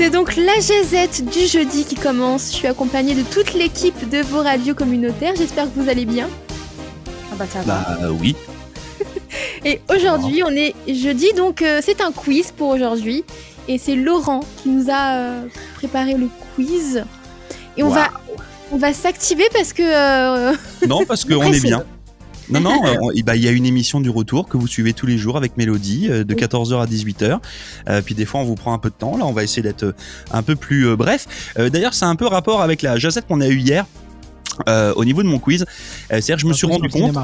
C'est donc la jazette du jeudi qui commence. Je suis accompagnée de toute l'équipe de vos radios communautaires. J'espère que vous allez bien. Ah bah ça va. Bah oui. Et aujourd'hui, on est jeudi, donc euh, c'est un quiz pour aujourd'hui. Et c'est Laurent qui nous a euh, préparé le quiz. Et on va, on va s'activer parce que. euh, Non, parce qu'on est bien. Non, non, euh, ben, il y a une émission du retour que vous suivez tous les jours avec Mélodie euh, de Oui. 14h à 18h. Euh, puis des fois, on vous prend un peu de temps. Là, on va essayer d'être un peu plus euh, bref. Euh, D'ailleurs, c'est un peu rapport avec la jazette qu'on a eue hier. au niveau de mon quiz, c'est-à-dire je me suis rendu compte,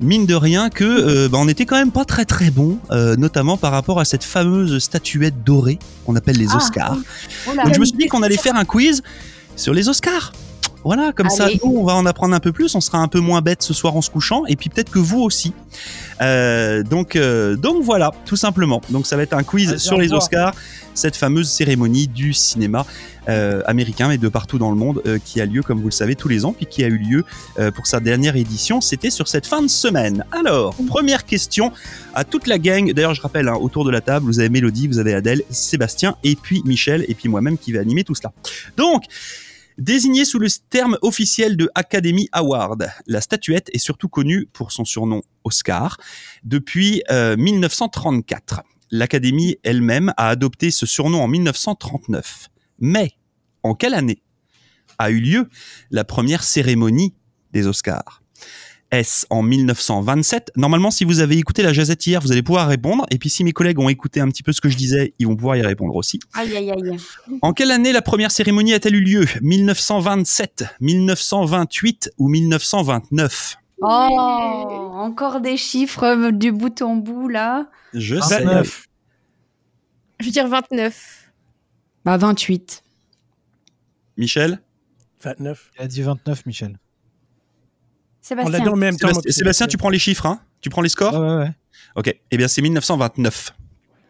mine de rien, que euh, bah, on était quand même pas très très bon, euh, notamment par rapport à cette fameuse statuette dorée qu'on appelle les Ah, Oscars. Oh Donc je me suis dit qu'on allait faire un quiz sur les Oscars. Voilà, comme ça, nous, on va en apprendre un peu plus. On sera un peu moins bête ce soir en se couchant, et puis peut-être que vous aussi. Euh, donc, euh, donc voilà, tout simplement. Donc ça va être un quiz sur les. Oscars, cette fameuse cérémonie du cinéma euh, américain et de partout dans le monde euh, qui a lieu, comme vous le savez, tous les ans, puis qui a eu lieu euh, pour sa dernière édition. C'était sur cette fin de semaine. Alors, première question à toute la gang. D'ailleurs, je rappelle, hein, autour de la table, vous avez Mélodie, vous avez Adèle, Sébastien, et puis Michel, et puis moi-même qui vais animer tout cela. Donc, Désignée sous le terme officiel de Academy Award, la statuette est surtout connue pour son surnom Oscar depuis euh, 1934. L'Académie elle-même a adopté ce surnom en 1939. Mais en quelle année a eu lieu la première cérémonie des Oscars? Est-ce en 1927 Normalement, si vous avez écouté la jazette hier, vous allez pouvoir répondre. Et puis, si mes collègues ont écouté un petit peu ce que je disais, ils vont pouvoir y répondre aussi. Aïe aïe aïe. En quelle année la première cérémonie a-t-elle eu lieu? 1927, 1928 ou 1929 Oh, encore des chiffres euh, du bout en bout là. Je sais. 29. je veux dire 29. Bah 28. Michel? 29. Il a dit 29, Michel. On l'a Sébastien. dit en même temps. Sébastien, Sébastien, tu prends les chiffres, hein Tu prends les scores Ouais, ouais, ouais. Ok. Eh bien, c'est 1929.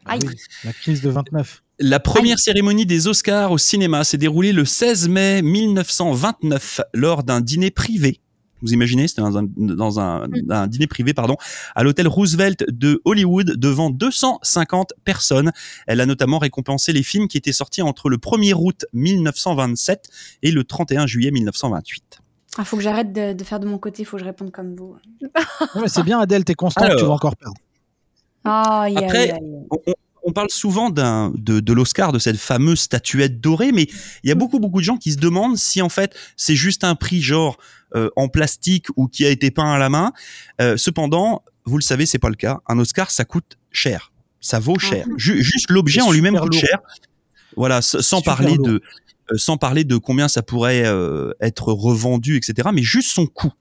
Aïe. Ah oui, la crise de 29. La première cérémonie des Oscars au cinéma s'est déroulée le 16 mai 1929 lors d'un dîner privé. Vous imaginez, c'était dans un, dans un, un dîner privé, pardon, à l'hôtel Roosevelt de Hollywood devant 250 personnes. Elle a notamment récompensé les films qui étaient sortis entre le 1er août 1927 et le 31 juillet 1928. Ah, faut que j'arrête de, de faire de mon côté, faut que je réponde comme vous. Non, mais c'est bien, Adèle, t'es constant, Alors. tu vas encore perdre. Après- on, on- on parle souvent d'un, de, de l'Oscar, de cette fameuse statuette dorée, mais il y a beaucoup, beaucoup de gens qui se demandent si en fait c'est juste un prix genre euh, en plastique ou qui a été peint à la main. Euh, cependant, vous le savez, c'est pas le cas. Un Oscar, ça coûte cher. Ça vaut cher. Ju- juste l'objet C'est en lui-même coûte lourd. cher. Voilà, sans Super parler lourd. de sans parler de combien ça pourrait euh, être revendu, etc. Mais juste son coût.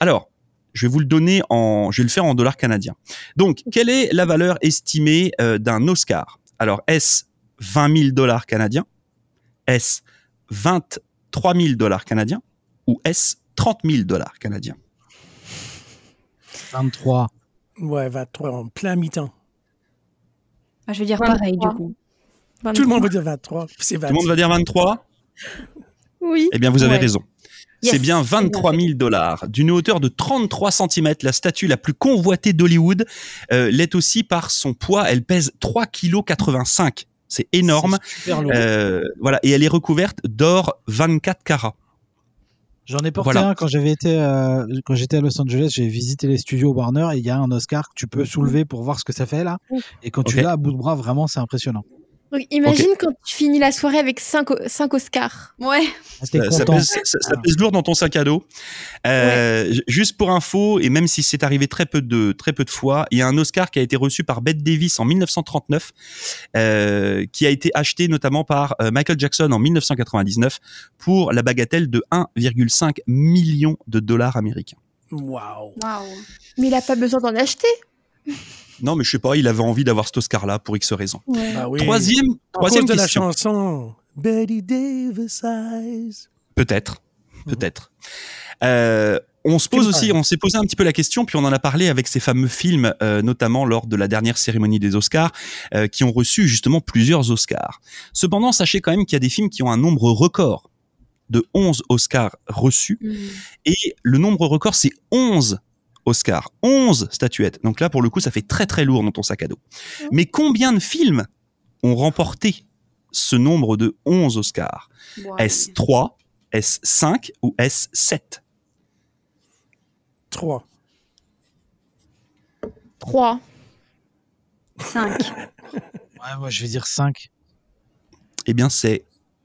Alors, je vais vous le donner en, je vais le faire en dollars canadiens. Donc, quelle est la valeur estimée euh, d'un Oscar? Alors, est-ce 20 000 dollars canadiens? Est-ce 23 000 dollars canadiens? Ou est-ce 30 000 dollars canadiens? 23. Ouais, 23 en plein mi-temps. Ah, je vais dire 23. pareil du coup. Tout le monde va dire 23. C'est Tout le monde va dire 23 Oui. Eh bien, vous avez Ouais. raison. Yes, C'est bien très bien 23 000 dollars. D'une hauteur de 33 cm, la statue la plus convoitée d'Hollywood euh, l'est aussi par son poids. Elle pèse 3 kg 85. C'est énorme. Euh, voilà, et elle est recouverte d'or 24 carats. J'en ai porté voilà. un quand j'avais été euh, quand j'étais à Los Angeles, j'ai visité les studios Warner et il y a un Oscar que tu peux soulever pour voir ce que ça fait là. Et quand tu l'as à bout de bras, vraiment, c'est impressionnant. Donc imagine quand tu finis la soirée avec 5 Oscars. Ouais. Ah, Ça, pèse, ça- ça pèse lourd dans ton sac à dos. Euh, Juste pour info, et même si c'est arrivé très peu de très peu de fois, il y a un Oscar qui a été reçu par Bette Davis en 1939, euh, qui a été acheté notamment par euh, Michael Jackson en 1999 pour la bagatelle de 1,5 million de dollars américains. Waouh. Waouh. Mais il a pas besoin d'en acheter. Non, mais je sais pas, il avait envie d'avoir cet Oscar-là pour X raisons. Ah oui. Troisième, troisième cause de la question. chanson. Betty Davis Eyes. Peut-être, peut-être. Euh, on se pose aussi, on s'est posé un petit peu la question, puis on en a parlé avec ces fameux films, euh, notamment lors de la dernière cérémonie des Oscars, euh, qui ont reçu justement plusieurs Oscars. Cependant, sachez quand même qu'il y a des films qui ont un nombre record de 11 Oscars reçus, Mm. et le nombre record, c'est 11 Oscars, 11 statuettes. Donc là, pour le coup, ça fait très très lourd dans ton sac à dos. Mais combien de films ont remporté ce nombre de 11 Oscars? Ouais. Est-ce 3, est-ce 5 ou est-ce 7 Trois. 3. 5. Ouais, moi je vais dire 5. Eh bien, c'est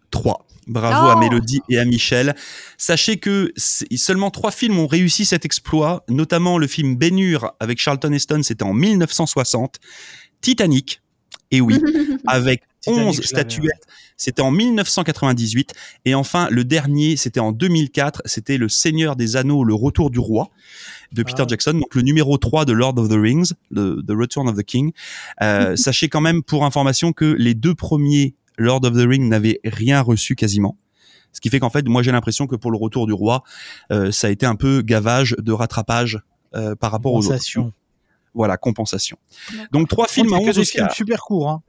3. Bravo à Oh Mélodie et à Michel. Sachez que seulement trois films ont réussi cet exploit, notamment le film Ben Hur avec Charlton Heston, c'était en 1960. Titanic, et oui, avec Titanic, 11 je l'avais, statuettes, c'était en 1998. Et enfin, le dernier, c'était en 2004, c'était Le Seigneur des Anneaux, Le Retour du Roi de Peter Ah. Jackson, donc le numéro 3 de Lord of the Rings, le- The Return of the King. Euh, sachez quand même, pour information, que les deux premiers Lord of the Ring n'avaient rien reçu quasiment. Ce qui fait qu'en fait, moi j'ai l'impression que pour le Retour du Roi, euh, ça a été un peu gavage de rattrapage euh, par rapport aux autres. Compensation. Voilà, compensation. Donc trois films à Contre, il y a 11 que des films Oscars. super courts. Hein.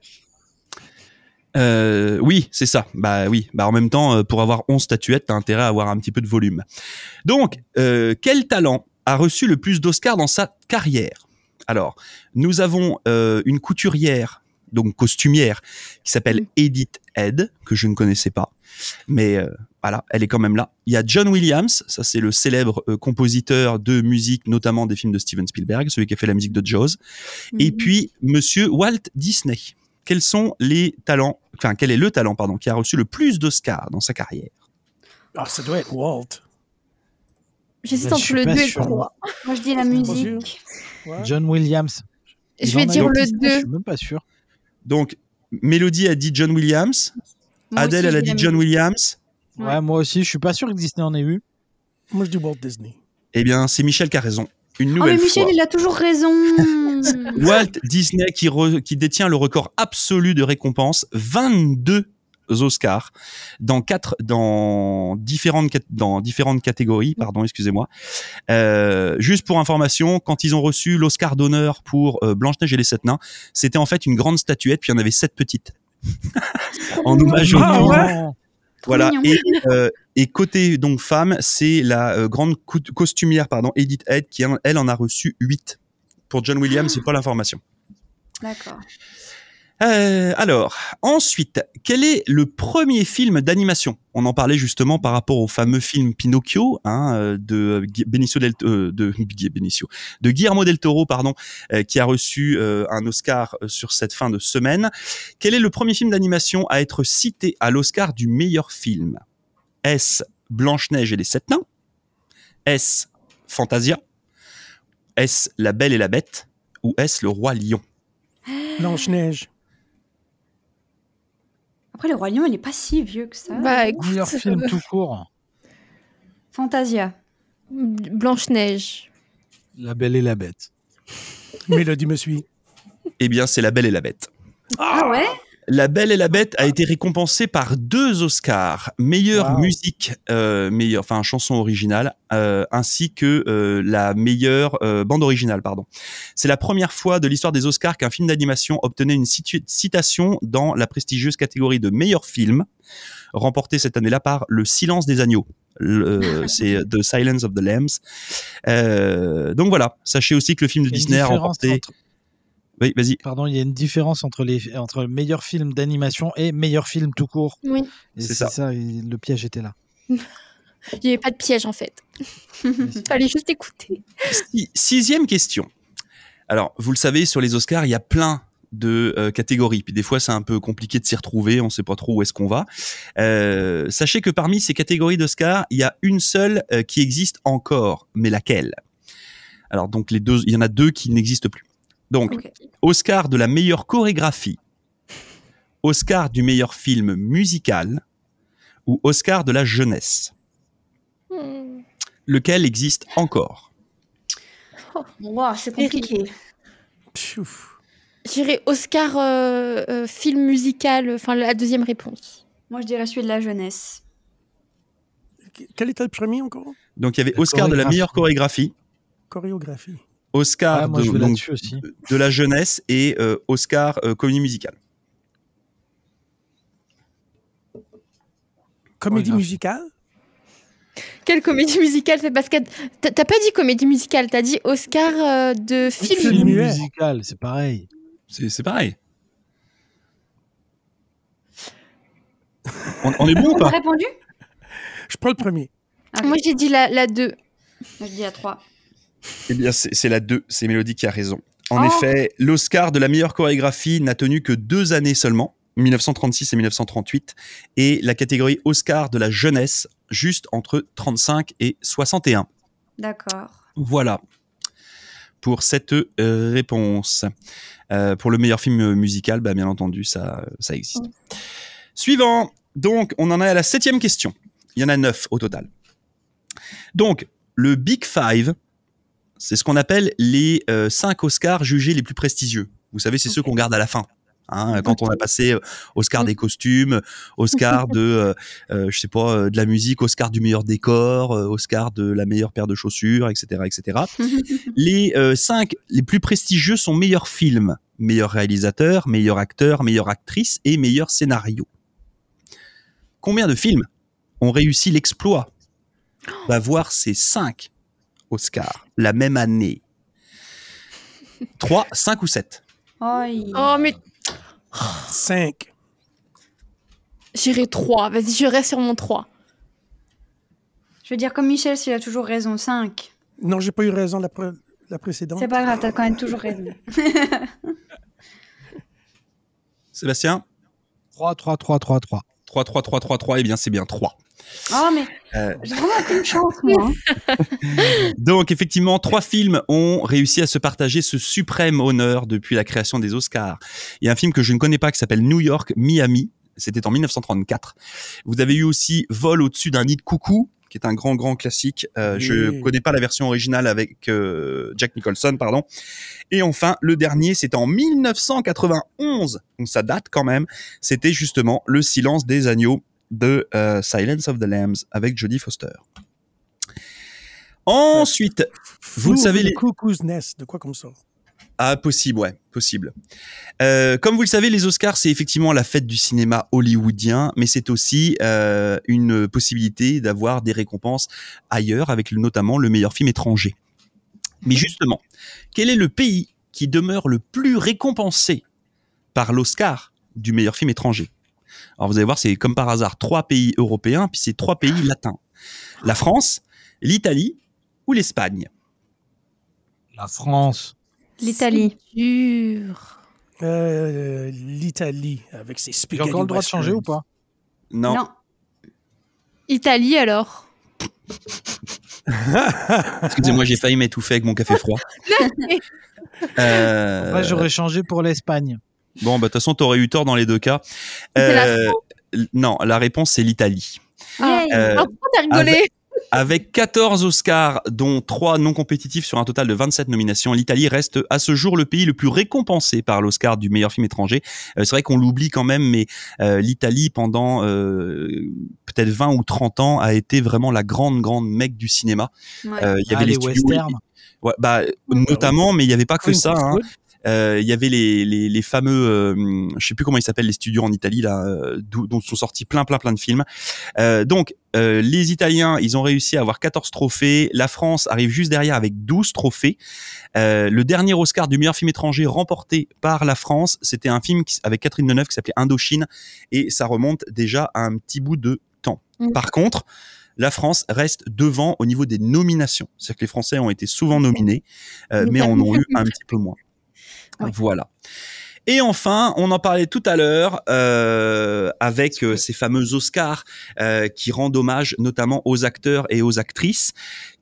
Euh, oui, c'est ça. Bah oui. Bah en même temps, pour avoir 11 statuettes, t'as intérêt à avoir un petit peu de volume. Donc, euh, quel talent a reçu le plus d'Oscars dans sa carrière? Alors, nous avons euh, une couturière, donc costumière, qui s'appelle Edith Head, que je ne connaissais pas, mais euh, voilà, elle est quand même là. Il y a John Williams, ça c'est le célèbre euh, compositeur de musique, notamment des films de Steven Spielberg, celui qui a fait la musique de Jaws. Et Mhm. puis, monsieur Walt Disney. Quels sont les talents, enfin, quel est le talent, pardon, qui a reçu le plus d'Oscars dans sa carrière? Ah, ça doit être Walt. J'hésite entre le pas 2 et le sûr, 3. Moi, je dis la musique. Ouais. John Williams. Je vais dire le Disney, Je 2. suis même pas sûr. Donc, Mélodie a dit John Williams, Moi Adèle, aussi, elle a dit John. Williams. Ouais. Ouais, moi aussi, je suis pas sûr que Disney en ait eu. Moi, je dis Walt Disney. Eh bien, c'est Michel qui a raison. Une Oh, mais nouvelle Michel, fois. il a toujours raison. Walt Disney qui, re- qui détient le record absolu de récompenses, 22 Oscars dans quatre dans différentes dans différentes catégories pardon excusez-moi Euh, juste pour information quand ils ont reçu l'Oscar d'honneur pour euh, Blanche Neige et les sept nains c'était en fait une grande statuette puis il y en avait sept petites en hommage au Ah, ouais. Voilà. Et, euh, et côté donc femme, c'est la grande costumière pardon Edith Head qui en- elle en a reçu 8. Pour John Williams, c'est pas l'information. D'accord. Euh, alors, ensuite, quel est le premier film d'animation? On en parlait justement par rapport au fameux film Pinocchio hein, euh, de Gui- Benicio del euh, de Guillermo del Toro, pardon, euh, qui a reçu euh, un Oscar euh, sur cette fin de semaine. Quel est le premier film d'animation à être cité à l'Oscar du meilleur film? Est-ce Blanche Neige et les sept nains. Est-ce Fantasia. Est-ce La Belle et la Bête. Ou est-ce Le Roi Lion. Blanche-Neige. Après, le Roi Lion, il est pas si vieux que ça. Bah écoute, Meilleur film tout court. Fantasia. Blanche-Neige. La Belle et la Bête. Mélodie me suit. Eh bien, c'est La Belle et la Bête. Ah ouais? La Belle et la Bête a été récompensée par deux Oscars, meilleure Wow. musique, euh, meilleure, enfin chanson originale, euh, ainsi que euh, la meilleure euh, bande originale, pardon. C'est la première fois de l'histoire des Oscars qu'un film d'animation obtenait une citation dans la prestigieuse catégorie de meilleur film, remportée cette année-là par Le Silence des agneaux. Euh, c'est The Silence of the Lambs. Euh, donc voilà, sachez aussi que le film de Disney a remporté. entre- Oui, vas-y. Pardon, il y a une différence entre les entre le meilleur film d'animation et meilleur film tout court. Oui. Et C'est c'est ça. le piège était là. Il n'y avait pas de piège en fait. Fallait juste écouter. Si- sixième question. Alors, vous le savez, sur les Oscars, il y a plein de euh, catégories. Puis des fois, c'est un peu compliqué de s'y retrouver. On sait pas trop où est-ce qu'on va. Euh, sachez que parmi ces catégories d'Oscars, il y a une seule euh, qui existe encore. Mais laquelle? Alors, donc les deux, il y en a deux qui n'existent plus. Donc. Oscar de la meilleure chorégraphie, Oscar du meilleur film musical ou Oscar de la jeunesse. Hmm. Lequel existe encore? Wow, c'est compliqué. J'irai Oscar euh, euh, film musical, enfin la deuxième réponse. Moi, je dirais celui de la jeunesse. Quel était le premier encore? Donc, il y avait La Oscar de la meilleure chorégraphie, Chorégraphie. Oscar Ah, moi, de, donc, aussi. la jeunesse et euh, Oscar euh, comédie musicale. Comédie musicale? Quelle comédie musicale? C'est parce que t'as pas dit comédie musicale, t'as dit Oscar euh, de film. film musical, c'est pareil. C'est c'est pareil. On, on est bon ou pas? Répondu? Je prends le premier. Moi, j'ai dit la, la 2. Je dis à 3. Eh bien, c'est la 2, c'est Mélodie qui a raison. En Oh. effet, l'Oscar de la meilleure chorégraphie n'a tenu que deux années seulement, 1936 et 1938, et la catégorie Oscar de la jeunesse, juste entre 35 et 61. D'accord. Voilà pour cette euh, réponse. Euh, pour le meilleur film musical, bah, bien entendu, ça, ça existe. Suivant. Donc, on en est à la septième question. Il y en a neuf au total. Donc, le Big Five, c'est ce qu'on appelle les euh, cinq Oscars jugés les plus prestigieux. Vous savez, c'est ceux qu'on garde à la fin. Hein, quand on a passé euh, Oscar des costumes, Oscar de, euh, je sais pas, de la musique, Oscar du meilleur décor, Oscar de la meilleure paire de chaussures, etc., etc. les euh, cinq les plus prestigieux sont meilleur film, meilleur réalisateur, meilleur acteur, meilleure actrice et meilleur scénario. Combien de films ont réussi l'exploit? D'avoir ces cinq Oscars la même année 3, 5 ou 7 Oi. Oh, mais 5. j'irai 3. Vas-y, je reste sur mon 3. Je veux dire, comme Michel, s'il a toujours raison, 5. Non, j'ai pas eu raison la, pre- la précédente. C'est pas grave, t'as quand même toujours raison. Sébastien? 3, 3, 3, 3, 3. 3, 3, 3, 3, 3, eh bien c'est bien 3. Oh, mais Euh. j'ai vraiment aucune chance, moi. hein. Donc effectivement, trois films ont réussi à se partager ce suprême honneur depuis la création des Oscars. Il y a un film que je ne connais pas qui s'appelle New York, Miami. C'était en 1934. Vous avez eu aussi Vol au-dessus d'un nid de coucou, qui est un grand grand classique. Euh, Je Oui. connais pas la version originale avec euh, Jack Nicholson, pardon. Et enfin, le dernier, c'était en 1991. Donc ça date quand même. C'était justement Le Silence des agneaux de euh, Silence of the Lambs avec Jodie Foster. Ensuite, vous le savez, les- Cuckoo's Nest, de quoi comme ça? Ah, possible, ouais, possible. Euh, comme vous le savez, les Oscars, c'est effectivement la fête du cinéma hollywoodien, mais c'est aussi euh, une possibilité d'avoir des récompenses ailleurs, avec notamment le meilleur film étranger. Mais justement, quel est le pays qui demeure le plus récompensé par l'Oscar du meilleur film étranger? Alors vous allez voir, c'est comme par hasard trois pays européens, puis c'est trois pays latins. La France, l'Italie ou l'Espagne? La France. L'Italie. Dur. Euh, L'Italie, avec ses J'ai spaghetti encore le droit de changer ou pas? Non. Non. Italie alors. Excusez-moi, j'ai failli m'étouffer avec mon café froid. Euh, Après, j'aurais changé pour l'Espagne. Bon, bah, de toute façon, t'aurais eu tort dans les deux cas. La Euh, non, la réponse, c'est l'Italie. Yay. Euh, Ah, pourquoi t'as rigolé Avec 14 Oscars, dont 3 non compétitifs sur un total de 27 nominations, l'Italie reste à ce jour le pays le plus récompensé par l'Oscar du meilleur film étranger. Euh, c'est vrai qu'on l'oublie quand même, mais euh, l'Italie, pendant euh, peut-être 20 ou 30 ans, a été vraiment la grande, grande mec du cinéma. Ouais. Euh, Il y Ah, avait les les, studios- westerns. Ouais, bah, notamment, mais il n'y avait pas que Clint ça. hein. Euh, Il y avait les, les, les fameux, euh, je sais plus comment ils s'appellent, les studios en Italie là, euh, dont sont sortis plein plein plein de films. Euh, donc euh, les Italiens, ils ont réussi à avoir 14 trophées. La France arrive juste derrière avec 12 trophées. Euh, le dernier Oscar du meilleur film étranger remporté par la France, c'était un film qui- avec Catherine Deneuve qui s'appelait Indochine et ça remonte déjà à un petit bout de temps. Mm. Par contre, la France reste devant au niveau des nominations. C'est-à-dire que les Français ont été souvent nominés, euh, mais en ont eu un petit peu moins. Voilà. Et enfin, on en parlait tout à l'heure euh, avec euh, ces fameux Oscars euh, qui rendent hommage notamment aux acteurs et aux actrices.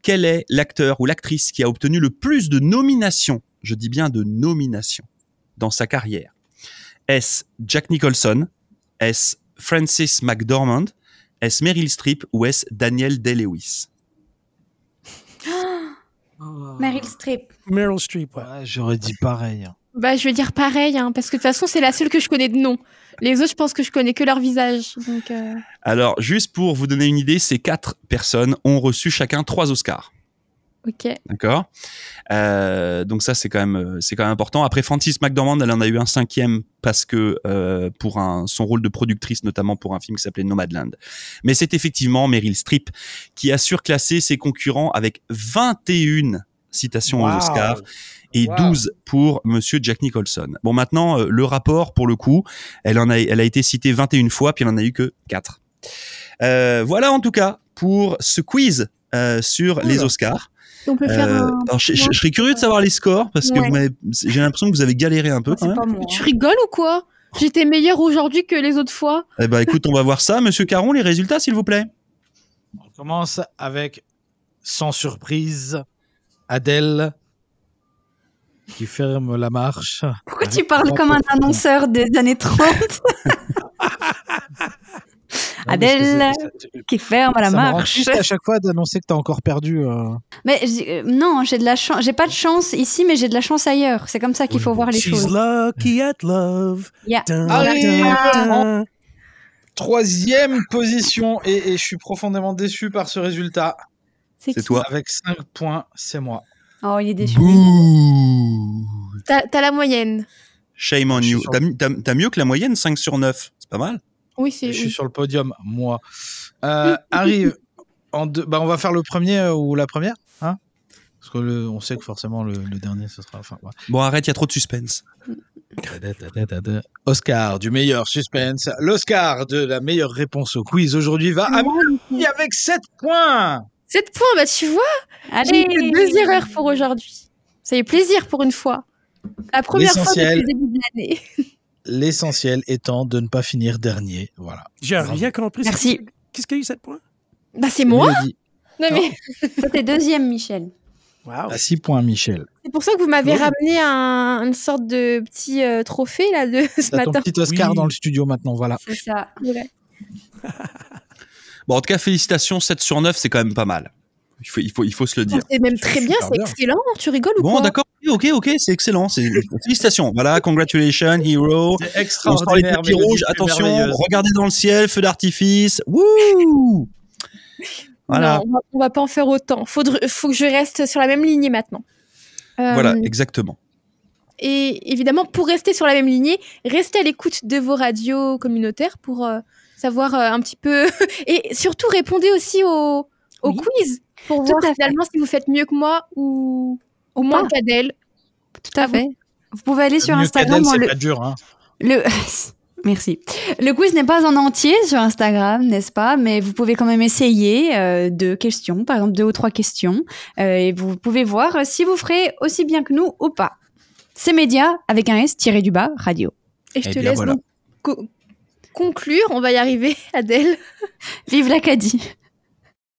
Quel est l'acteur ou l'actrice qui a obtenu le plus de nominations Je dis bien de nominations dans sa carrière? Est-ce Jack Nicholson Est-ce Francis McDormand Est-ce Meryl Streep ou est-ce Daniel Day-Lewis? Meryl Streep. Meryl Streep, ouais. Ouais, j'aurais dit pareil. Bah, je vais dire pareil, hein, parce que de toute façon, c'est la seule que je connais de nom. Les autres, je pense que je connais que leur visage. Donc, euh, Alors, juste pour vous donner une idée, ces quatre personnes ont reçu chacun trois Oscars. Ok. D'accord. Euh, donc ça c'est quand même euh, c'est quand même important. Après Francis McDormand, elle en a eu un cinquième parce que euh, pour un son rôle de productrice notamment pour un film qui s'appelait Nomadland. Mais c'est effectivement Meryl Streep qui a surclassé ses concurrents avec 21 citations aux. Oscars et Wow. 12 pour Monsieur Jack Nicholson. Bon maintenant euh, le rapport pour le coup, elle en a elle a été citée 21 fois puis elle en a eu que 4. Euh, voilà en tout cas pour ce quiz euh, sur les. Oscars. On peut faire Euh, un... alors, je, je- je serais curieux de savoir les scores parce que Ouais. j'ai l'impression que vous avez galéré un peu quand C'est même. pas moi. Tu rigoles ou quoi? J'étais meilleure aujourd'hui que les autres fois. Eh ben écoute, on va voir ça. Monsieur Caron, les résultats s'il vous plaît. On commence avec, sans surprise, Adèle qui ferme la marche. Pourquoi tu parles comme un annonceur des années 30 Non, parce que Adèle c'est- c'est- qui ferme la ça me rend marche à chaque fois d'annoncer que t'as encore perdu. euh. Mais euh, non, j'ai de la chance. J'ai pas de chance ici, mais j'ai de la chance ailleurs. C'est comme ça qu'il faut voir les She's choses. lucky at love. Yeah. Dun, Allez, dun, dun. Troisième position et, et je suis profondément déçu par ce résultat. C'est qui toi. Avec 5 points, c'est moi. Oh, il est déçu. Bouh. T'as t'as la moyenne. Shame on you. t'as mieux que la moyenne, 5 sur 9. C'est pas mal. Oui, c'est. je suis oui. sur le podium, moi. Euh, arrive en deux. Bah, on va faire le premier euh, ou la première, hein? Parce que le- on sait que forcément le, le dernier ce sera. Enfin. Bon, arrête, il y a trop de suspense. Oscar du meilleur suspense. L'Oscar de la meilleure réponse au quiz aujourd'hui va à Mélanie avec 7 points. 7 points, bah tu vois, j'ai deux erreurs pour aujourd'hui. Ça fait plaisir pour une fois. La première fois depuis le début de l'année. L'essentiel étant de ne pas finir dernier. Voilà. J'ai rien compris. Merci. Qu'est-ce qu'il y a eu 7 points? Bah c'est moi Mélodie. Non mais t'es deuxième, Michel. Wow. À 6 points, Michel. c'est pour ça que vous m'avez Oui. ramené un, une sorte de petit euh, trophée là de ce T'as ton matin. petit Oscar Oui. dans le studio maintenant, voilà. C'est ça. Bon, en tout cas, félicitations, 7 sur 9, c'est quand même pas mal. Il faut, il faut, il faut se le dire. C'est même très bien, c'est excellent. Tu rigoles ou Bon, quoi d'accord, ok, ok, c'est excellent. c'est- Félicitations. Voilà, congratulations, hero. C'est On sort les tapis rouges, attention, regardez dans le ciel, feu d'artifice. Wouh Voilà, Non, on va, on va pas en faire autant. Faudre- faut que je reste sur la même lignée maintenant. Euh, voilà, exactement. Et évidemment, pour rester sur la même lignée, restez à l'écoute de vos radios communautaires pour euh, savoir euh, un petit peu. Et surtout, répondez aussi au, au Oui. quiz pour Tout voir fait. finalement si vous faites mieux que moi ou, ou moins qu'Adèle. Tout à Ah fait. Vous pouvez aller sur Mieux Instagram. c'est le- pas dur. Hein. Le... Merci. Le quiz n'est pas en entier sur Instagram, n'est-ce pas? Mais vous pouvez quand même essayer euh, deux questions, par exemple deux ou trois questions, euh, et vous pouvez voir euh, si vous ferez aussi bien que nous ou pas. C'est média avec un S tiré du bas radio. Et je Eh te laisse voilà. donc co- conclure. On va y arriver, Adèle. Vive l'Acadie